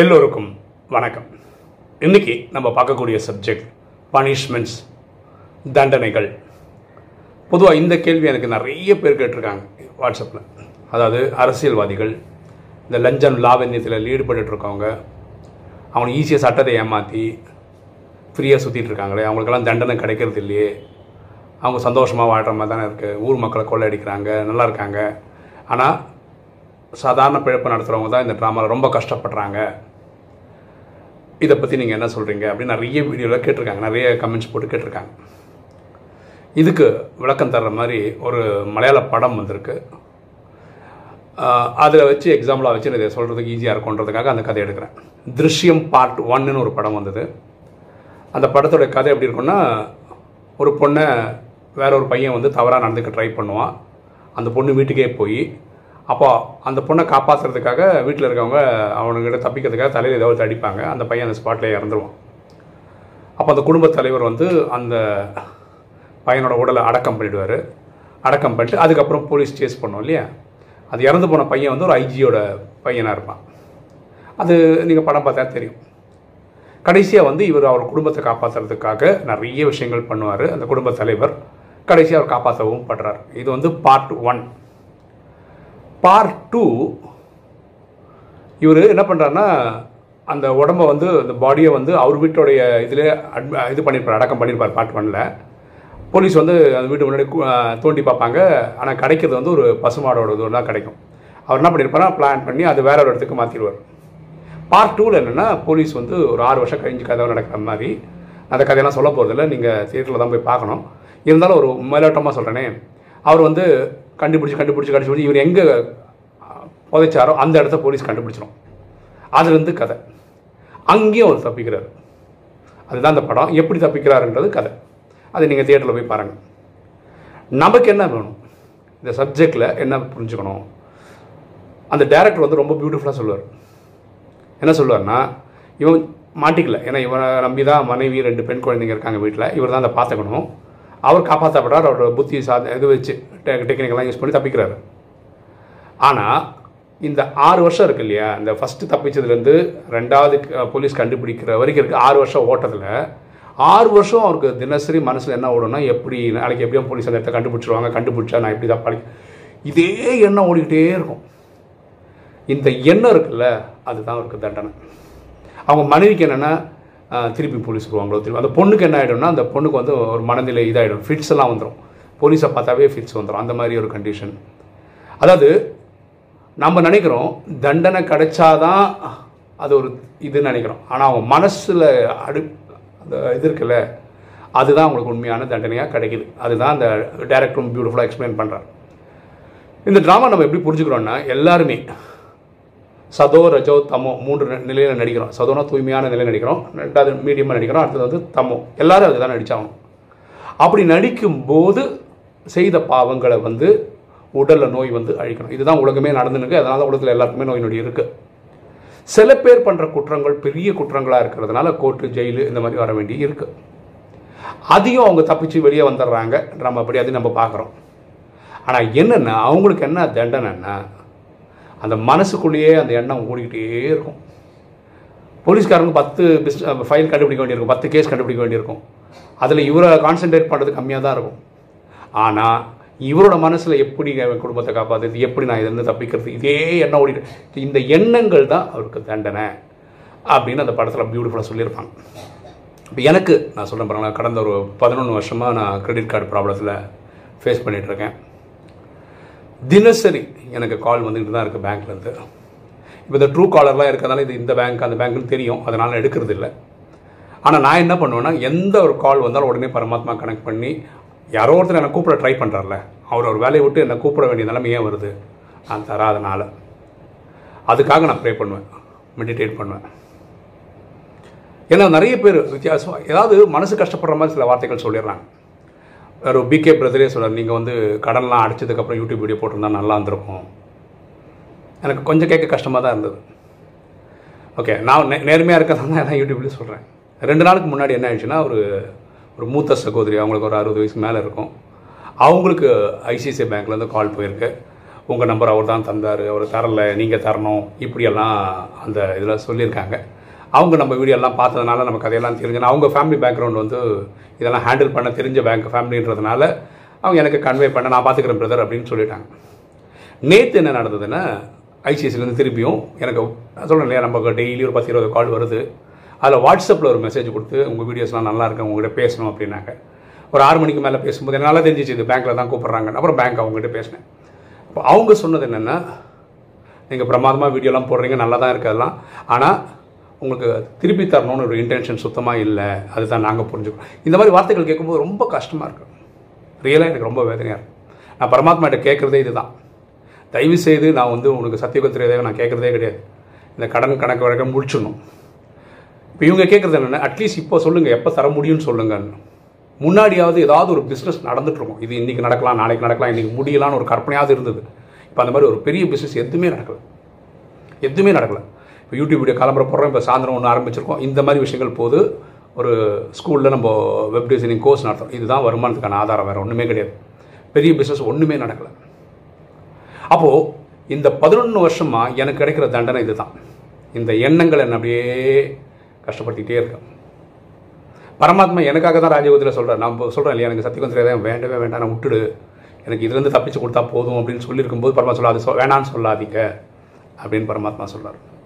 எல்லோருக்கும் வணக்கம். இன்னைக்கு நம்ம பார்க்கக்கூடிய சப்ஜெக்ட் பனிஷ்மெண்ட்ஸ் தண்டனைகள். பொதுவாக இந்த கேள்வி எனக்கு நிறைய பேர் கேட்டிருக்காங்க வாட்ஸ்அப்பில் அதாவது அரசியல்வாதிகள் இந்த லஞ்சம் லாவண்யத்தில் ஈடுபட்டு இருக்கவங்க அவங்க ஈஸியாக சட்டத்தை ஏமாற்றி ஃப்ரீயாக சுற்றிட்டு இருக்காங்களே அவங்களுக்கெல்லாம் தண்டனை கிடைக்கிறது இல்லையே. அவங்க சந்தோஷமாக வாழ்கிற மாதிரி தானே இருக்குது ஊர் மக்களை கொள்ளையடிக்கிறாங்க நல்லா இருக்காங்க. ஆனால் சாதாரண பிழைப்பு நடத்துகிறவங்க தான் இந்த ட்ராமாவில் ரொம்ப கஷ்டப்படுறாங்க. இதை பற்றி நீங்கள் என்ன சொல்கிறீங்க அப்படின்னு நிறைய வீடியோவில் கேட்டிருக்காங்க. நிறைய கமெண்ட்ஸ் போட்டு கேட்டிருக்காங்க. இதுக்கு விளக்கம் தர்ற மாதிரி ஒரு மலையாள படம் வந்திருக்கு. அதில் வச்சு எக்ஸாம்பிளாக வச்சு இதை சொல்கிறதுக்கு ஈஸியாக இருக்குன்றதுக்காக அந்த கதை எடுக்கிறேன். திருஷ்யம் பார்ட் ஒன்னுன்னு ஒரு படம் வந்தது. அந்த படத்தோட கதை எப்படி இருக்குன்னா ஒரு பொண்ணை வேற ஒரு பையன் வந்து தவறாக நடந்துக்க ட்ரை பண்ணுவான். அந்த பொண்ணு வீட்டுக்கே போய் அப்போ அந்த பொண்ணை காப்பாற்றுறதுக்காக வீட்டில் இருக்கவங்க அவனுக்கிட்ட தப்பிக்கிறதுக்காக தலையில் ஏதாவது அடிப்பாங்க. அந்த பையன் அந்த ஸ்பாட்டில் இறந்துருவான். அப்போ அந்த குடும்பத் தலைவர் வந்து அந்த பையனோட உடலை அடக்கம் பண்ணிவிடுவார் அடக்கம் பண்ணிட்டு அதுக்கப்புறம் போலீஸ் சேஸ் பண்ணோம் இல்லையா? அது இறந்து போன பையன் வந்து ஒரு ஐஜியோட பையனாக இருப்பான். அது நீங்கள் படம் பார்த்தா தெரியும். கடைசியாக வந்து இவர் அவர் குடும்பத்தை காப்பாற்றுறதுக்காக நிறைய விஷயங்கள் பண்ணுவார். அந்த குடும்ப தலைவர் கடைசியாக அவர் காப்பாற்றவும் படுறார். இது வந்து பார்ட் ஒன் பார்ட் டூ இவர் என்ன பண்ணுறாருன்னா அந்த உடம்ப வந்து அந்த பாடியை வந்து அவர் வீட்டுடைய இதில் அட் இது பண்ணியிருப்பார் அடக்கம் பண்ணியிருப்பார் பார்ட் ஒன்ல போலீஸ் வந்து அந்த வீட்டு முன்னாடி தோண்டி பார்ப்பாங்க. ஆனால் கிடைக்கிறது வந்து ஒரு பசுமாடோட இது தான் கிடைக்கும். அவர் என்ன பண்ணியிருப்பாருன்னா பிளான் பண்ணி அது வேற ஒரு இடத்துக்கு மாற்றிடுவார் பார்ட் டூவில் என்னென்னா போலீஸ் வந்து ஒரு ஆறு வருஷம் கழிஞ்சு கதை நடக்கிற மாதிரி. அந்த கதையெல்லாம் சொல்ல போகிறதில்ல நீங்கள் தியேட்டரில் தான் போய் பார்க்கணும். இருந்தாலும் ஒரு மேலோட்டமாக சொல்கிறேனே அவர் வந்து கண்டுபிடிச்சி கண்டுபிடிச்சி கண்டுபிடிச்சி இவர் எங்கே புதைச்சாரோ அந்த இடத்த போலீஸ் கண்டுபிடிச்சிடும் அதுலேருந்து கதை. அங்கேயும் அவர் தப்பிக்கிறார். அதுதான் அந்த படம். எப்படி தப்பிக்கிறாருன்றது கதை. அது நீங்கள் தியேட்டரில் போய் பாருங்கள் நமக்கு என்ன வேணும்? இந்த சப்ஜெக்டில் என்ன புரிஞ்சுக்கணும்? அந்த டேரக்டர் வந்து ரொம்ப பியூட்டிஃபுல்லாக சொல்லுவார். என்ன சொல்லுவார்னா இவன் மாட்டிக்கல. ஏன்னா இவனை நம்பி தான் மனைவி ரெண்டு பெண் குழந்தைங்க இருக்காங்க வீட்டில் இவர் தான் அதை பார்த்துக்கணும். அவர் காப்பாற்றப்படுறார் அவரோட புத்தி சாத இது வச்சு டெ டெக்னிக்கெல்லாம் யூஸ் பண்ணி தப்பிக்கிறாரு. ஆனால் இந்த ஆறு வருஷம் இருக்கு இல்லையா இந்த ஃபஸ்ட்டு தப்பிச்சதுலேருந்து ரெண்டாவது போலீஸ் கண்டுபிடிக்கிற வரைக்கும் இருக்குது ஆறு வருஷம் ஓட்டத்தில் ஆறு வருஷம் அவருக்கு தினசரி மனசில் என்ன ஓடும்னா எப்படி நாளைக்கு எப்படியும் போலீஸ் அந்த இடத்த கண்டுபிடிச்சிருவாங்க கண்டுபிடிச்சா நான் எப்படி தான் இதே எண்ணம் ஓடிக்கிட்டே இருக்கும். இந்த எண்ணம் இருக்குல்ல அதுதான் அவருக்கு தண்டனை. அவங்க மனைவிக்கு என்னென்னா திருப்பி போலீஸ் வருவாங்களோ திருப்பி அந்த பொண்ணுக்கு என்ன ஆகிடும்னா அந்த பொண்ணுக்கு வந்து ஒரு மனநிலை இதாகிடும் ஃபிட்ஸ் எல்லாம் வந்துடும் போலீஸை பார்த்தாவே ஃபிட்ஸ் வந்துடும் அந்த மாதிரி ஒரு கண்டிஷன் அதாவது நம்ம நினைக்கிறோம் தண்டனை கிடைச்சாதான் அது ஒரு இதுன்னு நினைக்கிறோம். ஆனால் அவங்க மனசில் அடு அந்த இது இருக்குல்ல அதுதான் அவங்களுக்கு உண்மையான தண்டனையாக கிடைக்குது. அதுதான் அந்த டேரக்டரும் பியூட்டிஃபுல்லாக எக்ஸ்பிளைன் பண்ணுறார் இந்த ட்ராமா நம்ம எப்படி புரிஞ்சுக்கிறோன்னா எல்லாருமே சதோ ரஜோ தமோ மூன்று நிலையில் நடிக்கிறோம். சதோனா தூய்மையான நிலையில் நடிக்கிறோம். ரெண்டாவது மீடியமாக நடிக்கிறோம். அடுத்தது வந்து தமோ. எல்லாரும் அதுதான் நடித்தாகணும் அப்படி நடிக்கும்போது செய்த பாவங்களை வந்து உடலில் நோய் வந்து அழிக்கணும். இதுதான் உலகமே நடந்துருக்கு அதனால தான் உலகத்தில் எல்லாருக்குமே நோய் நொடி இருக்குது சில பேர் பண்ணுற குற்றங்கள் பெரிய குற்றங்களாக இருக்கிறதுனால கோர்ட்டு ஜெயிலு இந்த மாதிரி வர வேண்டி இருக்குது அதையும் அவங்க தப்பிச்சு வெளியே வந்துடுறாங்க. நம்ம அப்படி அதையும் நம்ம பார்க்குறோம். ஆனால் என்னென்னா அவங்களுக்கு என்ன தண்டனைன்னா அந்த மனசுக்குள்ளேயே அந்த எண்ணம் ஓடிக்கிட்டே இருக்கும். போலீஸ்காரங்க பத்து பிஸ் ஃபைல் கண்டுபிடிக்க வேண்டியிருக்கும். பத்து கேஸ் கண்டுபிடிக்க வேண்டியிருக்கும். அதில் இவரை கான்சென்ட்ரேட் பண்ணுறது கம்மியாக தான் இருக்கும். ஆனால் இவரோட மனசில் எப்படி என் குடும்பத்தை காப்பாற்றுறது எப்படி நான் இதுலேருந்து தப்பிக்கிறது? இதே எண்ணம் ஓடிட்டு இந்த எண்ணங்கள் தான் அவருக்கு தண்டனை அப்படின்னு அந்த படத்தில் பியூட்டிஃபுல்லாக சொல்லியிருப்பாங்க. இப்போ எனக்கு நான் சொல்கிறேன் பாருங்களேன் கடந்த ஒரு பதினொன்று வருஷமாக நான் கிரெடிட் கார்டு ப்ராப்ளத்தில் ஃபேஸ் பண்ணிகிட்ருக்கேன் தினசரி எனக்கு கால் வந்துக்கிட்டு தான் இருக்குது பேங்க்லேருந்து. இப்போ இந்த ட்ரூ காலர்லாம் இருக்கிறதால இது இந்த பேங்க் அந்த பேங்க்னு தெரியும். அதனால் எடுக்கிறது இல்லை. ஆனால் நான் என்ன பண்ணுவேன்னா எந்த ஒரு கால் வந்தாலும் உடனே பரமாத்மா கனெக்ட் பண்ணி யாரோ ஒருத்தர் என்னை கூப்பிட ட்ரை பண்ணுறாருல அவர் ஒரு வேலையை விட்டு என்னை கூப்பிட வேண்டிய நிலைமை ஏன் வருது? நான் தராதனால. அதுக்காக நான் ப்ரே பண்ணுவேன். மெடிடேட் பண்ணுவேன். ஏன்னா நிறைய பேர் வித்தியாசம் ஏதாவது மனசு கஷ்டப்படுற மாதிரி சில வார்த்தைகள் சொல்லிடுறாங்க. ஒரு பிகே பிரதரே சொல்கிறார் நீங்கள் வந்து கடன்லாம் அடிச்சதுக்கப்புறம் யூடியூப் வீடியோ போட்டிருந்தா நல்லா இருந்திருக்கும். எனக்கு கொஞ்சம் கேட்க கஷ்டமாக தான் இருந்தது. ஓகே நான் நே நேர்மையாக இருக்கிறதா தான் நான் யூடியூப்லேயே சொல்கிறேன் ரெண்டு நாளுக்கு முன்னாடி என்ன ஆயிடுச்சுன்னா ஒரு ஒரு மூத்த சகோதரி அவங்களுக்கு ஒரு அறுபது வயசுக்கு மேலே இருக்கும். அவங்களுக்கு ஐசிஐசிஐ பேங்க்லேருந்து கால் போயிருக்கு. உங்கள் நம்பர் அவர் தான் தந்தார் அவர் தரலை நீங்கள் தரணும். இப்படியெல்லாம் அந்த இதில் சொல்லியிருக்காங்க. அவங்க நம்ம வீடியோலாம் பார்த்ததுனால நமக்கு அதையெல்லாம் தெரிஞ்சு அவங்க ஃபேமிலி பேக்ரவுண்ட் வந்து இதெல்லாம் ஹேண்டில் பண்ண தெரிஞ்ச பேங்க் ஃபேமிலின்றதுனால அவங்க எனக்கு கன்வே பண்ண நான் பார்த்துக்கிறேன் பிரதர் அப்படின்னு சொல்லிட்டாங்க. நேற்று என்ன நடந்ததுன்னா ஐசிஐசிலேருந்து திருப்பியும் எனக்கு நான் சொல்கிறேன் இல்லையா நமக்கு டெய்லி ஒரு பத்து இருபது கால் வருது. அதில் வாட்ஸ்அப்பில் ஒரு மெசேஜ் கொடுத்து உங்கள் வீடியோஸ்லாம் நல்லா இருக்கு? உங்ககிட்ட பேசணும் அப்படின்னாங்க. ஒரு ஆறு மணிக்கு மேலே பேசும்போது எனக்கு நல்லா தெரிஞ்சிச்சு இது பேங்க்கில் தான் கூப்பிட்றாங்க அப்புறம் பேங்க் அவங்ககிட்ட பேசினேன். இப்போ அவங்க சொன்னது என்னென்னா நீங்கள் பிரமாதமாக வீடியோலாம் போடுறீங்க நல்லா தான் இருக்குது அதெல்லாம். ஆனால் உங்களுக்கு திருப்பி தரணும்னு ஒரு இன்டென்ஷன் சுத்தமாக இல்லை. அதுதான் நாங்கள் புரிஞ்சுக்கிறோம். இந்த மாதிரி வார்த்தைகள் கேட்கும்போது ரொம்ப கஷ்டமாக இருக்கு. ரியலாக எனக்கு ரொம்ப வேதனையாக இருக்கும் நான் பரமாத்மாட்ட கேட்குறதே இதுதான். தயவு செய்து நான் வந்து உனக்கு சத்தியகுல் நான் கேட்குறதே கிடையாது. இந்த கடன் கணக்கு வழக்கம் முடிச்சிடணும். இப்போ இவங்க கேட்குறது என்னென்ன அட்லீஸ்ட் இப்போ சொல்லுங்கள் எப்போ தர முடியும்னு சொல்லுங்கன்னு. முன்னாடியாவது ஏதாவது ஒரு பிஸ்னஸ் நடந்துட்டு இருக்கும். இது இன்றைக்கி நடக்கலாம் நாளைக்கு நடக்கலாம் இன்றைக்கி முடியலான்னு ஒரு கற்பனையாவது இருந்தது. இப்போ அந்த மாதிரி ஒரு பெரிய பிஸ்னஸ் எதுவுமே நடக்கலை. எதுவுமே நடக்கலை. இப்போ யூடியூப் வீடியோ கிளம்புற போடுறோம் இப்போ சாயந்தரம் ஒன்று ஆரம்பிச்சிருக்கோம். இந்த மாதிரி விஷயங்கள் போது ஒரு ஸ்கூலில் நம்ம வெப் டிசைனிங் கோர்ஸ் நடத்துறோம். இதுதான் வருமானத்துக்கான ஆதாரம் வேறு ஒன்றுமே கிடையாது. பெரிய பிஸ்னஸ் ஒன்றுமே நடக்கலை. அப்போது இந்த பதினொன்று வருஷமாக எனக்கு கிடைக்கிற தண்டனை இதுதான். இந்த எண்ணங்கள் என்ன அப்படியே கஷ்டப்படுத்திக்கிட்டே இருக்கேன் பரமாத்மா எனக்காக தான் ராஜயோகத்தில் சொல்கிறேன் நான் சொல்கிறேன் இல்லையா எனக்கு சத்தியம் வேண்டவே வேண்டாம் நான் விட்டுடு. எனக்கு இதுலேருந்து தப்பிச்சு கொடுத்தா போதும் அப்படின்னு சொல்லியிருக்கும்போது பரமாத்மா சொல்லாது சொ- வேணான்னு சொல்லாதீங்க அப்படின்னு பரமாத்மா சொல்கிறார்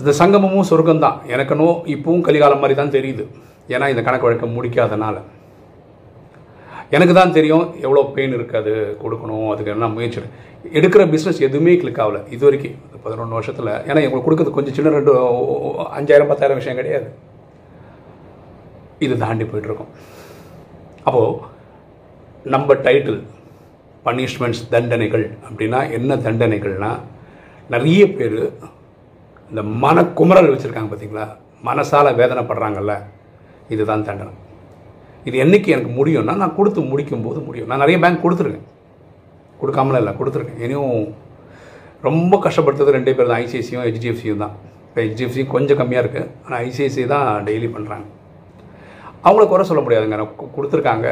இந்த சங்கமமும் சொர்க்கம்தான். எனக்குனோ இப்பவும் கலிகாலம் மாதிரி தான் தெரியுது. ஏன்னா இந்த கணக்கு வழக்கம் முடிக்காதனால. எனக்கு தான் தெரியும் எவ்வளோ பெயின் இருக்காது கொடுக்கணும் அதுக்கு என்ன முயற்சி எடுக்கிற பிஸ்னஸ் எதுவுமே கிளிக் ஆகல. இது வரைக்கும் பதினொன்று வருஷத்தில். ஏன்னா எங்களுக்கு கொடுக்கறது கொஞ்சம் சின்ன ரெண்டு அஞ்சாயிரம் பத்தாயிரம் விஷயம் கிடையாது. இது தாண்டி போயிட்டுருக்கோம் அப்போது நம்ம டைட்டில் பனிஷ்மெண்ட்ஸ் தண்டனைகள் அப்படின்னா என்ன தண்டனைகள்னா நிறைய பேர் இந்த மனக்குமரல் வச்சுருக்காங்க பார்த்தீங்களா மனசால் வேதனைப்படுறாங்கல்ல இதுதான் தண்டனை. இது என்னைக்கு எனக்கு முடியும்னா நான் கொடுத்து முடிக்கும்போது முடியும். நான் நிறைய பேங்க் கொடுத்துருக்கேன். கொடுக்காமல இல்லை கொடுத்துருக்கேன். இனியும் ரொம்ப கஷ்டப்படுத்துறது ரெண்டே பேர் தான். ஐசிஐசியும் ஹெச்டிஎஃப்சியும் தான். இப்போ ஹெச்டிஎஃப்சியும் கொஞ்சம் கம்மியாக இருக்குது ஆனால் ஐசிஐசி தான் டெய்லி பண்ணுறாங்க அவங்கள குறை சொல்ல முடியாதுங்க. எனக்கு கொடுத்துருக்காங்க.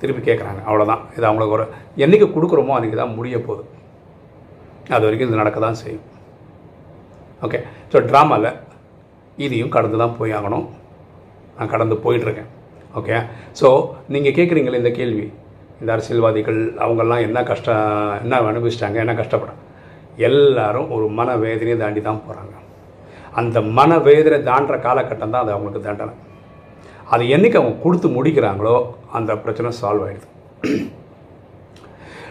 திருப்பி கேட்குறாங்க அவ்வளோதான் இது அவங்கள குறை என்றைக்கு கொடுக்குறோமோ அன்றைக்கி தான் முடிய போகுது. அது வரைக்கும் இது நடக்க தான் செய்யும். ஓகே ஸோ ட்ராமாவில் இதையும் கடந்து தான் போய் ஆகணும் நான் கடந்து போயிட்டுருக்கேன். ஓகே ஸோ நீங்கள் கேட்குறீங்களே இந்த கேள்வி. இந்த அரசியல்வாதிகள் அவங்கெல்லாம் என்ன கஷ்டம் என்ன அனுபவிச்சிட்டாங்க என்ன கஷ்டப்படுறாங்க எல்லாரும் ஒரு மன வேதனையை தாண்டி தான் போகிறாங்க அந்த மன வேதனை தாண்டுற காலகட்டம் தான் அது அவங்களுக்கு தண்டனை அது என்னைக்கு அவங்க கொடுத்து முடிக்கிறாங்களோ அந்த பிரச்சனை சால்வ் ஆகிடுது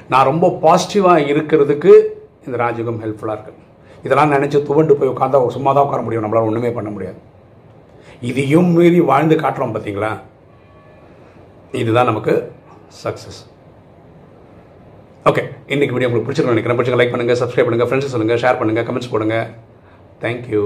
நான் ரொம்ப பாசிட்டிவாக இருக்கிறதுக்கு இந்த ராஜயோகம் ஹெல்ப்ஃபுல்லாக இருக்குது இதெல்லாம் நினச்சி துவண்டு போய் உட்காந்தா சும்மா தான் உட்கார முடியும். நம்மளால் ஒன்றுமே பண்ண முடியாது. இதையும் மீறி வாழ்ந்து காட்டுறோம் பார்த்தீங்களா இதுதான் நமக்கு சக்ஸஸ் ஓகே இன்னைக்கு வீடியோ உங்களுக்கு பிடிச்சிருக்கோம் நினைக்கிறேன். பிடிச்சிங்க லைக் பண்ணுங்கள் சப்ஸ்கிரைப் பண்ணுங்கள் ஃப்ரெண்ட்ஸ் சொல்லுங்கள் ஷேர் பண்ணுங்கள் கமெண்ட்ஸ் போடுங்க. தேங்க்யூ